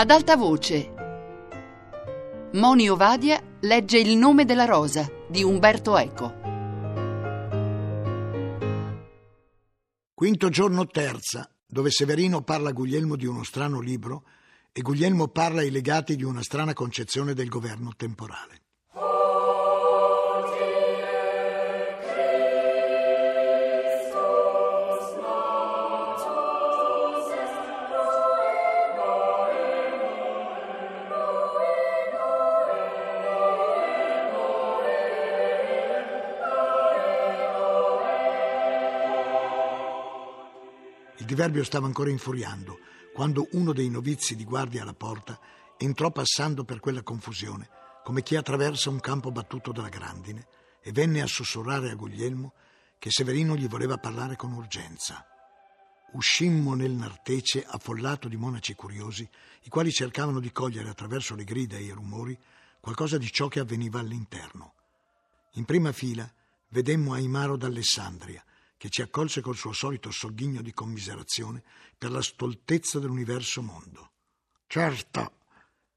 Ad alta voce. Moni Ovadia legge Il nome della rosa di Umberto Eco. Quinto giorno terza, dove Severino parla a Guglielmo di uno strano libro e Guglielmo parla ai legati di una strana concezione del governo temporale. Diverbio stava ancora infuriando quando uno dei novizi di guardia alla porta entrò passando per quella confusione, come chi attraversa un campo battuto dalla grandine, e venne a sussurrare a Guglielmo che Severino gli voleva parlare con urgenza. Uscimmo nel nartece affollato di monaci curiosi, i quali cercavano di cogliere attraverso le grida e i rumori qualcosa di ciò che avveniva all'interno. In prima fila vedemmo Aimaro d'Alessandria, che ci accolse col suo solito sogghigno di commiserazione per la stoltezza dell'universo mondo. Certo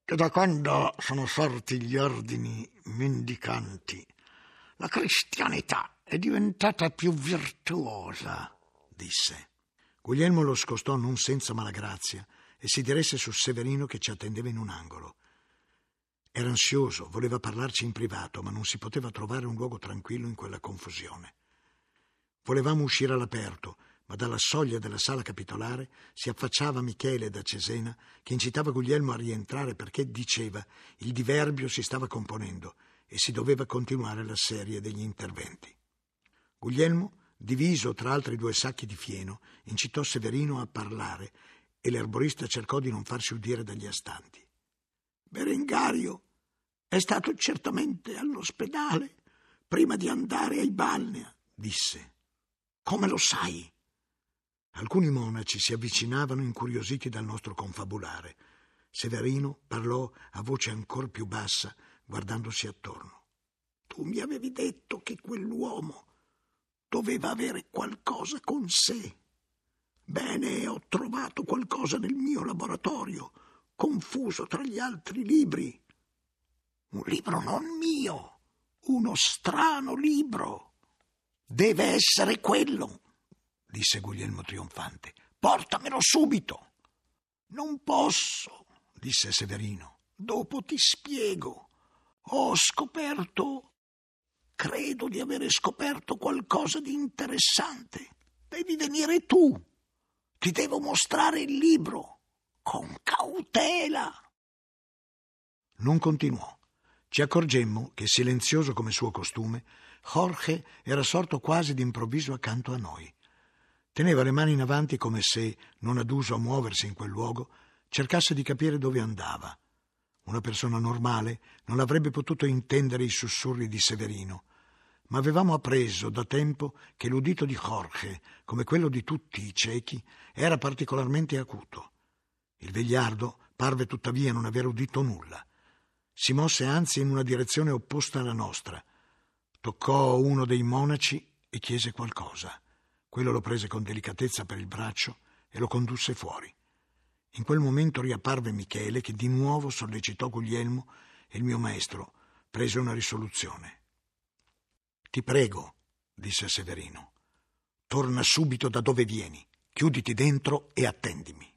che da quando sono sorti gli ordini mendicanti, la cristianità è diventata più virtuosa, disse. Guglielmo lo scostò non senza malagrazia e si diresse su Severino che ci attendeva in un angolo. Era ansioso, voleva parlarci in privato, ma non si poteva trovare un luogo tranquillo in quella confusione. Volevamo uscire all'aperto, ma dalla soglia della sala capitolare si affacciava Michele da Cesena che incitava Guglielmo a rientrare perché diceva il diverbio si stava componendo e si doveva continuare la serie degli interventi. Guglielmo, diviso tra altri due sacchi di fieno, incitò Severino a parlare e l'erborista cercò di non farsi udire dagli astanti. Berengario è stato certamente all'ospedale prima di andare ai Balnea, disse. Come lo sai? Alcuni monaci si avvicinavano incuriositi dal nostro confabulare. Severino parlò a voce ancor più bassa, guardandosi attorno. Tu mi avevi detto che quell'uomo doveva avere qualcosa con sé. Bene, ho trovato qualcosa nel mio laboratorio, confuso tra gli altri libri. Un libro non mio, uno strano libro. Deve essere quello, disse Guglielmo trionfante. Portamelo subito. Non posso, disse Severino. Dopo ti spiego. Ho scoperto. Credo di avere scoperto qualcosa di interessante. Devi venire tu. Ti devo mostrare il libro. Con cautela. Non continuò. Ci accorgemmo che, silenzioso come suo costume, Jorge era sorto quasi d'improvviso accanto a noi. Teneva le mani in avanti come se, non aduso a muoversi in quel luogo, cercasse di capire dove andava. Una persona normale non avrebbe potuto intendere i sussurri di Severino, ma avevamo appreso da tempo che l'udito di Jorge, come quello di tutti i ciechi, era particolarmente acuto. Il vegliardo parve tuttavia non aver udito nulla. Si mosse anzi in una direzione opposta alla nostra, Toccò uno dei monaci e chiese qualcosa. Quello lo prese con delicatezza per il braccio e lo condusse fuori. In quel momento riapparve Michele che di nuovo sollecitò Guglielmo e il mio maestro prese una risoluzione. Ti prego, disse Severino, torna subito da dove vieni, chiuditi dentro e attendimi.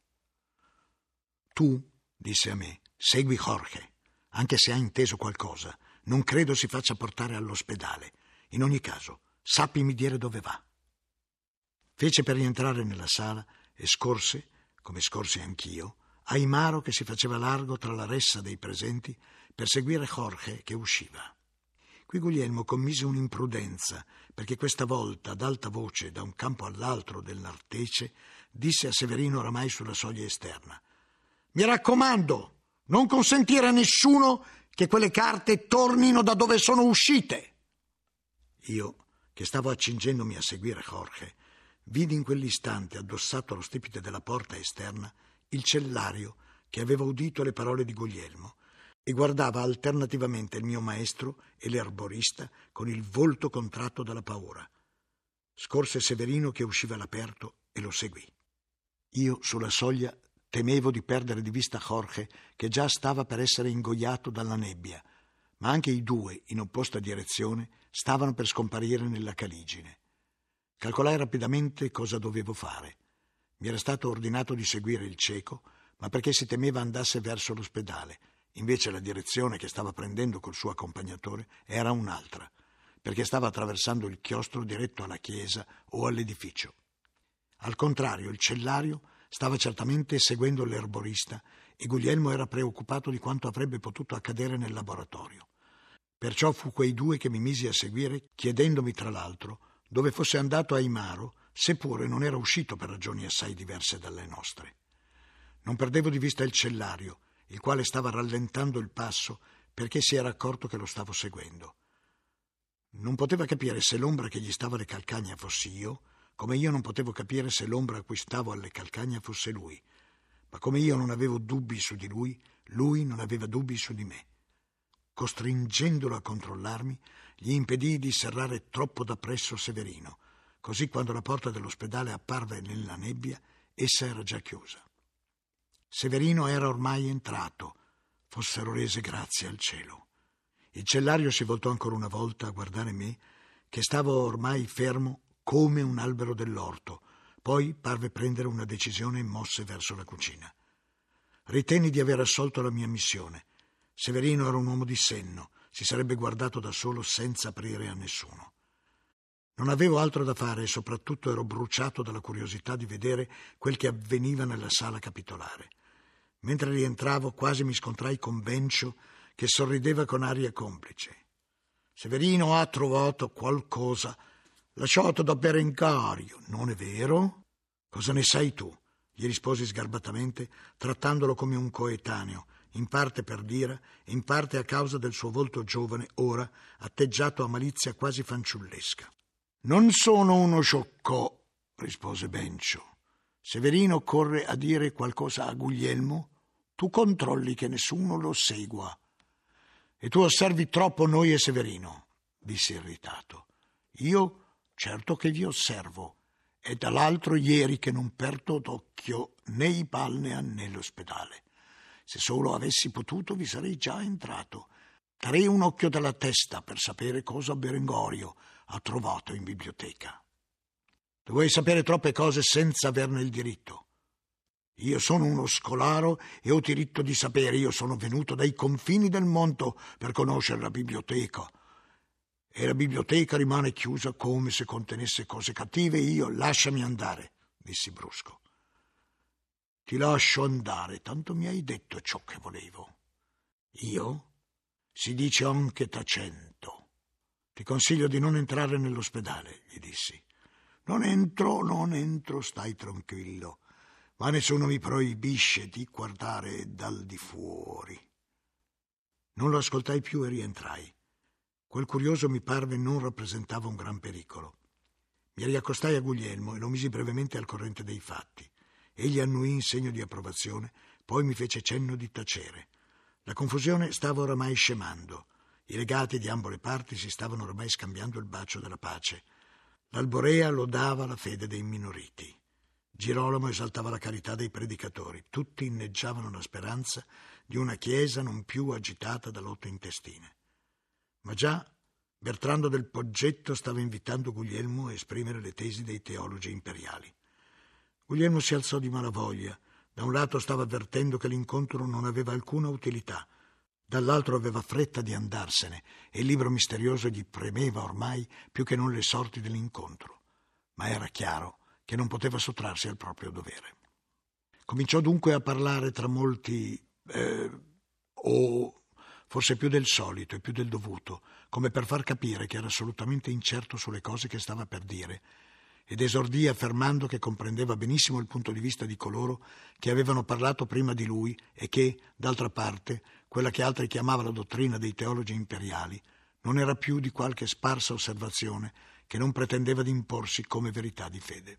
Tu, disse a me, segui Jorge, anche se ha inteso qualcosa, non credo si faccia portare all'ospedale. In ogni caso, sappimi dire dove va. Fece per rientrare nella sala e scorse, come scorsi anch'io, Aimaro che si faceva largo tra la ressa dei presenti per seguire Jorge che usciva. Qui Guglielmo commise un'imprudenza, perché questa volta, ad alta voce, da un campo all'altro del Nartece, disse a Severino oramai sulla soglia esterna: Mi raccomando, non consentire a nessuno che quelle carte tornino da dove sono uscite. Io, che stavo accingendomi a seguire Jorge, vidi in quell'istante, addossato allo stipite della porta esterna, il cellario che aveva udito le parole di Guglielmo e guardava alternativamente il mio maestro e l'erborista con il volto contratto dalla paura. Scorse Severino che usciva all'aperto e lo seguì. Io sulla soglia temevo di perdere di vista Jorge, che già stava per essere ingoiato dalla nebbia, ma anche i due, in opposta direzione, stavano per scomparire nella caligine. Calcolai rapidamente cosa dovevo fare. Mi era stato ordinato di seguire il cieco, ma perché si temeva andasse verso l'ospedale. Invece la direzione che stava prendendo col suo accompagnatore era un'altra, perché stava attraversando il chiostro diretto alla chiesa o all'edificio. Al contrario, il cellario stava certamente seguendo l'erborista e Guglielmo era preoccupato di quanto avrebbe potuto accadere nel laboratorio. Perciò fu quei due che mi misi a seguire, chiedendomi tra l'altro dove fosse andato Aimaro, seppure non era uscito per ragioni assai diverse dalle nostre. Non perdevo di vista il cellario, il quale stava rallentando il passo perché si era accorto che lo stavo seguendo. Non poteva capire se l'ombra che gli stava alle calcagna fossi io, come io non potevo capire se l'ombra a cui stavo alle calcagna fosse lui. Ma come io non avevo dubbi su di lui, lui non aveva dubbi su di me. Costringendolo a controllarmi, gli impedii di serrare troppo da presso Severino, così quando la porta dell'ospedale apparve nella nebbia, essa era già chiusa. Severino era ormai entrato, fossero rese grazie al cielo. Il cellario si voltò ancora una volta a guardare me, che stavo ormai fermo come un albero dell'orto, poi parve prendere una decisione e mosse verso la cucina. Ritenni di aver assolto la mia missione. Severino era un uomo di senno, si sarebbe guardato da solo senza aprire a nessuno. Non avevo altro da fare e soprattutto ero bruciato dalla curiosità di vedere quel che avveniva nella sala capitolare. Mentre rientravo quasi mi scontrai con Bencio che sorrideva con aria complice. Severino ha trovato qualcosa lasciato da Berengario, non è vero? Cosa ne sai tu? gli risposi sgarbatamente, trattandolo come un coetaneo, in parte per dire, in parte a causa del suo volto giovane, ora atteggiato a malizia quasi fanciullesca. Non sono uno sciocco, rispose Bencio. Severino corre a dire qualcosa a Guglielmo, tu controlli che nessuno lo segua. E tu osservi troppo noi e Severino, disse irritato. Io certo che vi osservo, e dall'altro ieri che non perdo d'occhio né i Palnea né l'ospedale. Se solo avessi potuto vi sarei già entrato. Darei un occhio dalla testa per sapere cosa Berengorio ha trovato in biblioteca. Vuoi sapere troppe cose senza averne il diritto. Io sono uno scolaro e ho diritto di sapere. Io sono venuto dai confini del mondo per conoscere la biblioteca e la biblioteca rimane chiusa come se contenesse cose cattive, io lasciami andare, dissi brusco. Ti lascio andare, tanto mi hai detto ciò che volevo. Io? Si dice anche tacento. Ti consiglio di non entrare nell'ospedale, gli dissi. Non entro, non entro, stai tranquillo, ma nessuno mi proibisce di guardare dal di fuori. Non lo ascoltai più e rientrai. Quel curioso mi parve non rappresentava un gran pericolo. Mi riaccostai a Guglielmo e lo misi brevemente al corrente dei fatti. Egli annuì in segno di approvazione, poi mi fece cenno di tacere. La confusione stava oramai scemando. I legati di ambo le parti si stavano oramai scambiando il bacio della pace. L'alborea lodava la fede dei minoriti. Girolamo esaltava la carità dei predicatori. Tutti inneggiavano la speranza di una chiesa non più agitata da lotte intestine. Ma già Bertrando del Poggetto stava invitando Guglielmo a esprimere le tesi dei teologi imperiali. Guglielmo si alzò di malavoglia. Da un lato stava avvertendo che l'incontro non aveva alcuna utilità, dall'altro aveva fretta di andarsene e il libro misterioso gli premeva ormai più che non le sorti dell'incontro. Ma era chiaro che non poteva sottrarsi al proprio dovere. Cominciò dunque a parlare tra molti eh, o forse più del solito e più del dovuto, come per far capire che era assolutamente incerto sulle cose che stava per dire, ed esordì affermando che comprendeva benissimo il punto di vista di coloro che avevano parlato prima di lui e che, d'altra parte, quella che altri chiamava la dottrina dei teologi imperiali, non era più di qualche sparsa osservazione che non pretendeva di imporsi come verità di fede.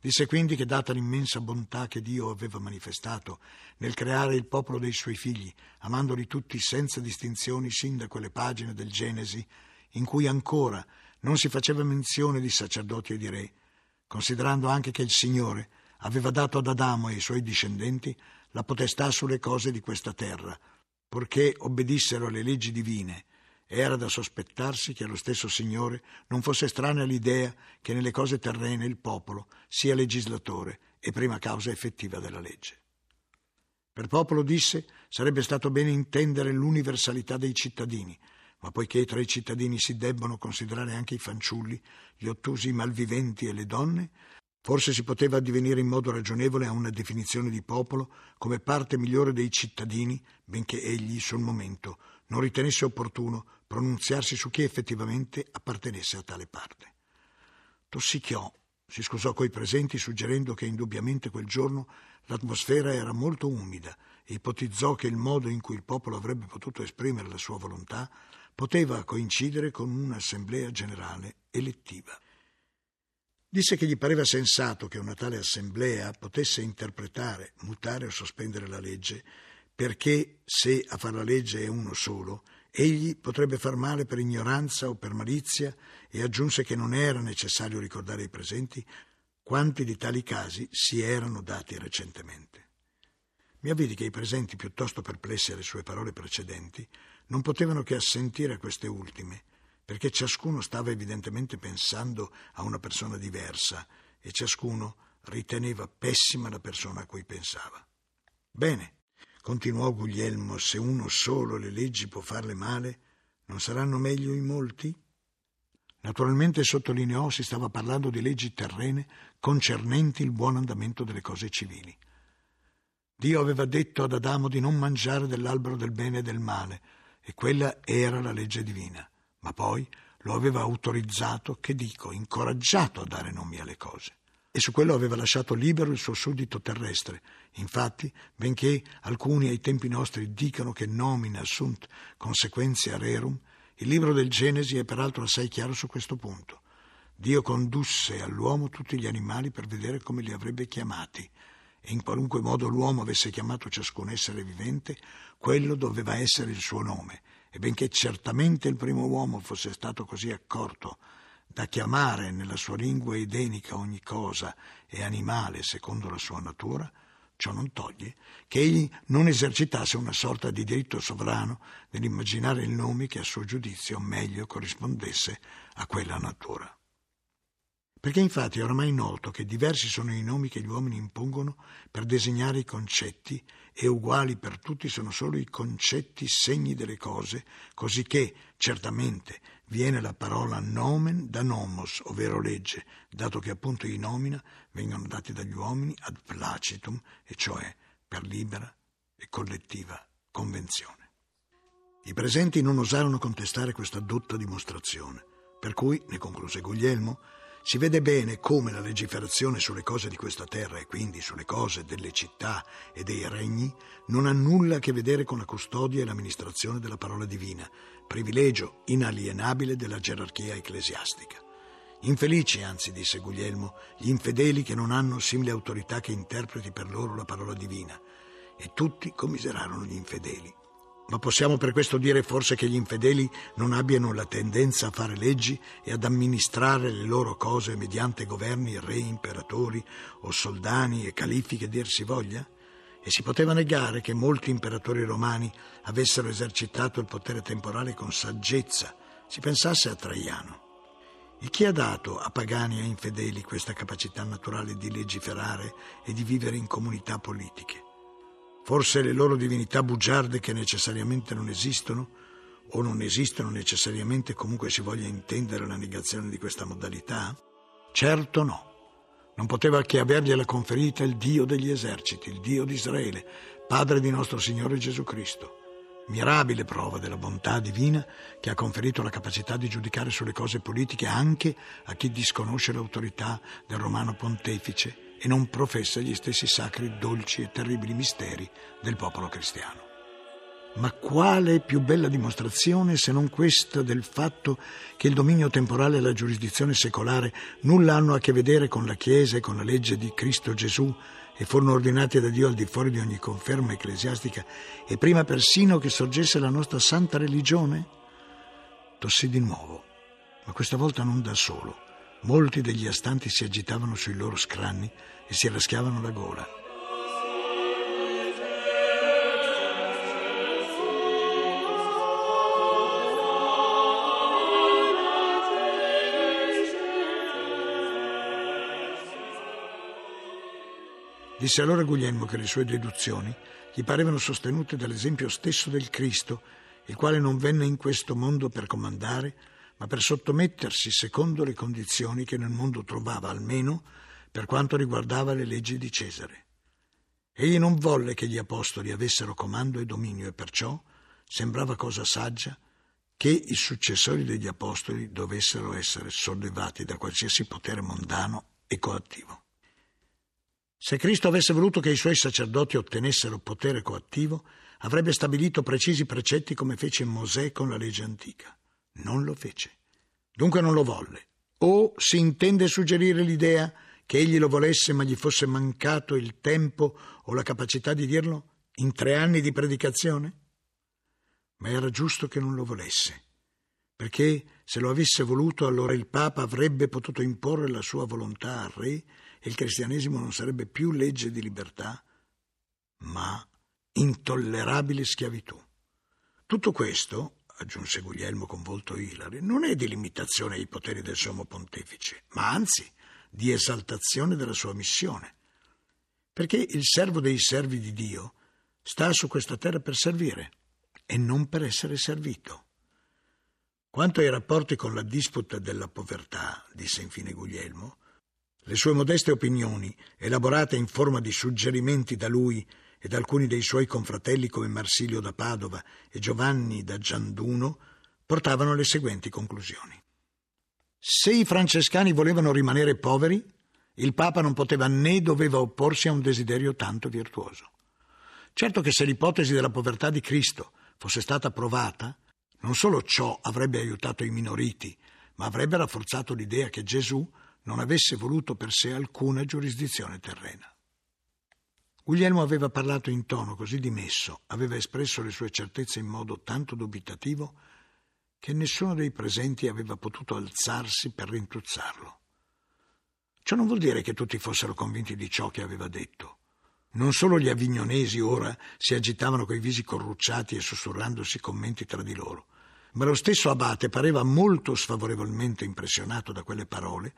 Disse quindi che data l'immensa bontà che Dio aveva manifestato nel creare il popolo dei suoi figli, amandoli tutti senza distinzioni sin da quelle pagine del Genesi in cui ancora non si faceva menzione di sacerdoti e di re, considerando anche che il Signore aveva dato ad Adamo e ai suoi discendenti la potestà sulle cose di questa terra, purché obbedissero alle leggi divine. Era da sospettarsi che allo stesso Signore non fosse strana l'idea che nelle cose terrene il popolo sia legislatore e prima causa effettiva della legge. Per popolo, disse, sarebbe stato bene intendere l'universalità dei cittadini, ma poiché tra i cittadini si debbono considerare anche i fanciulli, gli ottusi malviventi e le donne, forse si poteva addivenire in modo ragionevole a una definizione di popolo come parte migliore dei cittadini, benché egli sul momento non ritenesse opportuno pronunziarsi su chi effettivamente appartenesse a tale parte. Tossicchiò, si scusò coi presenti suggerendo che indubbiamente quel giorno L'atmosfera era molto umida e ipotizzò che il modo in cui il popolo avrebbe potuto esprimere la sua volontà poteva coincidere con un'assemblea generale elettiva. Disse che gli pareva sensato che una tale assemblea potesse interpretare, mutare o sospendere la legge, perché se a far la legge è uno solo, egli potrebbe far male per ignoranza o per malizia e aggiunse che non era necessario ricordare ai presenti quanti di tali casi si erano dati recentemente. Mi avvidi che i presenti, piuttosto perplessi alle sue parole precedenti, non potevano che assentire a queste ultime, perché ciascuno stava evidentemente pensando a una persona diversa e ciascuno riteneva pessima la persona a cui pensava. Bene, continuò Guglielmo, se uno solo le leggi può farle male, non saranno meglio i molti? Naturalmente, sottolineò, si stava parlando di leggi terrene concernenti il buon andamento delle cose civili. Dio aveva detto ad Adamo di non mangiare dell'albero del bene e del male, e quella era la legge divina, ma poi lo aveva autorizzato, che dico, incoraggiato a dare nomi alle cose. E su quello aveva lasciato libero il suo suddito terrestre. Infatti, benché alcuni ai tempi nostri dicano che nomina sunt consequentia rerum, il libro del Genesi è peraltro assai chiaro su questo punto. Dio condusse all'uomo tutti gli animali per vedere come li avrebbe chiamati e in qualunque modo l'uomo avesse chiamato ciascun essere vivente, quello doveva essere il suo nome. E benché certamente il primo uomo fosse stato così accorto da chiamare nella sua lingua edenica ogni cosa e animale secondo la sua natura, Ciò non toglie che egli non esercitasse una sorta di diritto sovrano nell'immaginare il nome che a suo giudizio meglio corrispondesse a quella natura. Perché infatti è oramai noto che diversi sono i nomi che gli uomini impongono per designare i concetti e uguali per tutti sono solo i concetti segni delle cose, così che, certamente, viene la parola nomen da nomos, ovvero legge, dato che appunto i nomina vengono dati dagli uomini ad placitum, e cioè per libera e collettiva convenzione. I presenti non osarono contestare questa dotta dimostrazione, per cui, ne concluse Guglielmo, si vede bene come la legiferazione sulle cose di questa terra e quindi sulle cose delle città e dei regni non ha nulla a che vedere con la custodia e l'amministrazione della parola divina, privilegio inalienabile della gerarchia ecclesiastica. Infelici, anzi, disse Guglielmo, gli infedeli che non hanno simile autorità che interpreti per loro la parola divina. E tutti commiserarono gli infedeli. Ma possiamo per questo dire forse che gli infedeli non abbiano la tendenza a fare leggi e ad amministrare le loro cose mediante governi, re, imperatori o soldani e califi che dir si voglia? E si poteva negare che molti imperatori romani avessero esercitato il potere temporale con saggezza. Si pensasse a Traiano. E chi ha dato a pagani e a infedeli questa capacità naturale di legiferare e di vivere in comunità politiche? Forse le loro divinità bugiarde che necessariamente non esistono, o non esistono necessariamente comunque si voglia intendere la negazione di questa modalità? Certo no. Non poteva che avergliela conferita il Dio degli eserciti, il Dio di Israele, Padre di nostro Signore Gesù Cristo. Mirabile prova della bontà divina che ha conferito la capacità di giudicare sulle cose politiche anche a chi disconosce l'autorità del romano pontefice e non professa gli stessi sacri, dolci e terribili misteri del popolo cristiano. Ma quale più bella dimostrazione se non questa del fatto che il dominio temporale e la giurisdizione secolare nulla hanno a che vedere con la Chiesa e con la legge di Cristo Gesù e furono ordinati da Dio al di fuori di ogni conferma ecclesiastica e prima persino che sorgesse la nostra santa religione? Tossì di nuovo, ma questa volta non da solo Molti degli astanti si agitavano sui loro scranni e si raschiavano la gola. Disse allora Guglielmo che le sue deduzioni gli parevano sostenute dall'esempio stesso del Cristo, il quale non venne in questo mondo per comandare, ma per sottomettersi secondo le condizioni che nel mondo trovava, almeno per quanto riguardava le leggi di Cesare. Egli non volle che gli apostoli avessero comando e dominio e perciò sembrava cosa saggia che i successori degli apostoli dovessero essere sollevati da qualsiasi potere mondano e coattivo. Se Cristo avesse voluto che i suoi sacerdoti ottenessero potere coattivo, avrebbe stabilito precisi precetti come fece Mosè con la legge antica. Non lo fece. Dunque non lo volle. O si intende suggerire l'idea che egli lo volesse ma gli fosse mancato il tempo o la capacità di dirlo in tre anni di predicazione? Ma era giusto che non lo volesse, perché se lo avesse voluto allora il Papa avrebbe potuto imporre la sua volontà al re e il cristianesimo non sarebbe più legge di libertà, ma intollerabile schiavitù. Tutto questo, aggiunse Guglielmo con volto ilare, non è di limitazione ai poteri del sommo pontefice, ma anzi di esaltazione della sua missione. Perché il servo dei servi di Dio sta su questa terra per servire e non per essere servito. Quanto ai rapporti con la disputa della povertà, disse infine Guglielmo, le sue modeste opinioni, elaborate in forma di suggerimenti da lui e da alcuni dei suoi confratelli come Marsilio da Padova e Giovanni da Gianduno, portavano le seguenti conclusioni. Se i francescani volevano rimanere poveri, il Papa non poteva né doveva opporsi a un desiderio tanto virtuoso. Certo che se l'ipotesi della povertà di Cristo fosse stata provata, non solo ciò avrebbe aiutato i minoriti, ma avrebbe rafforzato l'idea che Gesù non avesse voluto per sé alcuna giurisdizione terrena. Guglielmo aveva parlato in tono così dimesso, aveva espresso le sue certezze in modo tanto dubitativo che nessuno dei presenti aveva potuto alzarsi per rintuzzarlo. Ciò non vuol dire che tutti fossero convinti di ciò che aveva detto. Non solo gli avignonesi ora si agitavano coi visi corrucciati e sussurrandosi commenti tra di loro, ma lo stesso abate pareva molto sfavorevolmente impressionato da quelle parole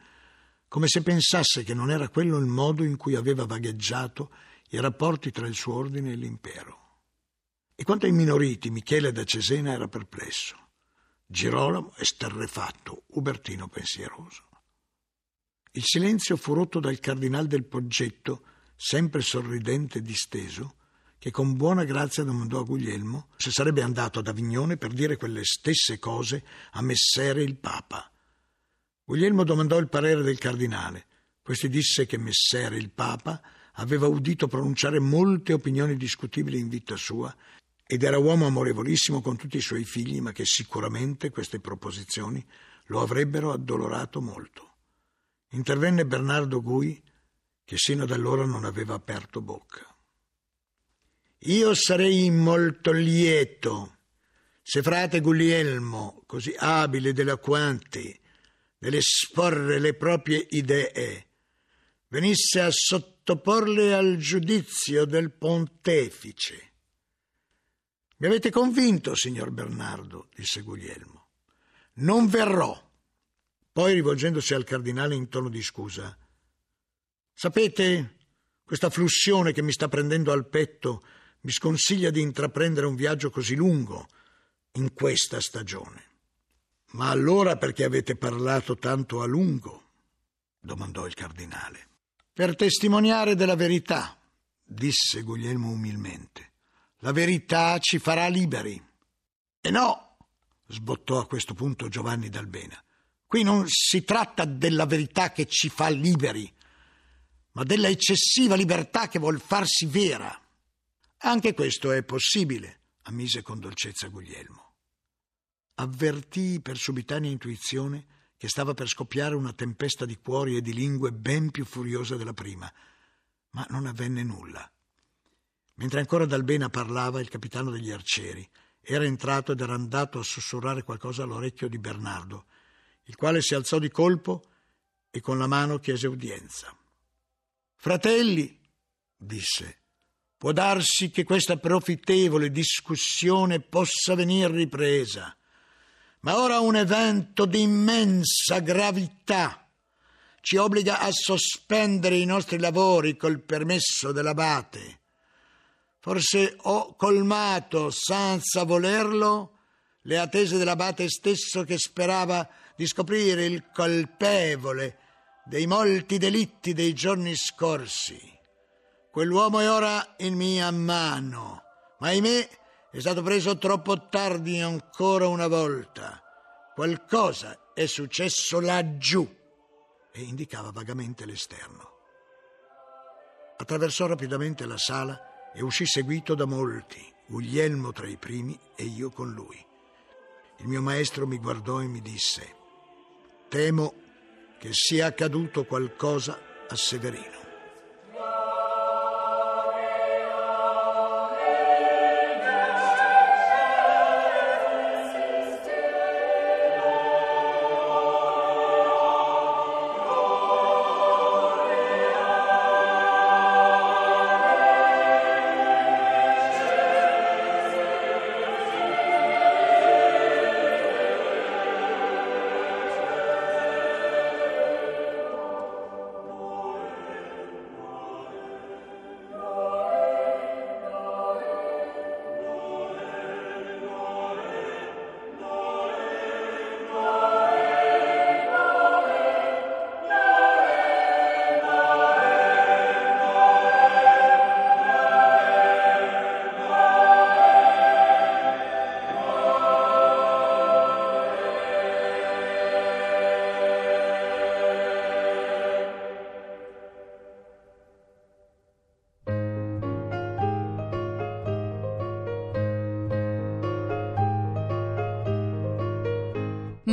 come se pensasse che non era quello il modo in cui aveva vagheggiato i rapporti tra il suo ordine e l'impero. E quanto ai minoriti, Michele da Cesena era perplesso, Girolamo esterrefatto, Ubertino pensieroso. Il silenzio fu rotto dal cardinal del Poggetto, sempre sorridente e disteso, che con buona grazia domandò a Guglielmo se sarebbe andato ad Avignone per dire quelle stesse cose a Messere il Papa Guglielmo domandò il parere del cardinale. Questi disse che Messere, il Papa, aveva udito pronunciare molte opinioni discutibili in vita sua ed era uomo amorevolissimo con tutti i suoi figli, ma che sicuramente queste proposizioni lo avrebbero addolorato molto. Intervenne Bernardo Gui, che sino ad allora non aveva aperto bocca. Io sarei molto lieto se frate Guglielmo, così abile ed eloquente, nell'esporre le proprie idee, venisse a sottoporle al giudizio del pontefice. Mi avete convinto, signor Bernardo, disse Guglielmo. Non verrò. Poi, rivolgendosi al cardinale in tono di scusa, sapete, questa flussione che mi sta prendendo al petto mi sconsiglia di intraprendere un viaggio così lungo in questa stagione. Ma allora perché avete parlato tanto a lungo? domandò il cardinale. Per testimoniare della verità, disse Guglielmo umilmente. La verità ci farà liberi. E no, sbottò a questo punto Giovanni d'Albena. Qui non si tratta della verità che ci fa liberi, ma della eccessiva libertà che vuol farsi vera. Anche questo è possibile, ammise con dolcezza Guglielmo avvertii per subitanea intuizione che stava per scoppiare una tempesta di cuori e di lingue ben più furiosa della prima, ma non avvenne nulla. Mentre ancora Dalbena parlava, il capitano degli arcieri era entrato ed era andato a sussurrare qualcosa all'orecchio di Bernardo, il quale si alzò di colpo e con la mano chiese udienza. Fratelli, disse, può darsi che questa profittevole discussione possa venir ripresa, ma ora un evento di immensa gravità ci obbliga a sospendere i nostri lavori col permesso dell'abate. Forse ho colmato, senza volerlo, le attese dell'abate stesso che sperava di scoprire il colpevole dei molti delitti dei giorni scorsi. Quell'uomo è ora in mia mano, ma ahimè è stato preso troppo tardi ancora una volta. Qualcosa è successo laggiù e indicava vagamente l'esterno. Attraversò rapidamente la sala e uscì seguito da molti, Guglielmo tra i primi e io con lui. Il mio maestro mi guardò e mi disse, temo che sia accaduto qualcosa a Severino.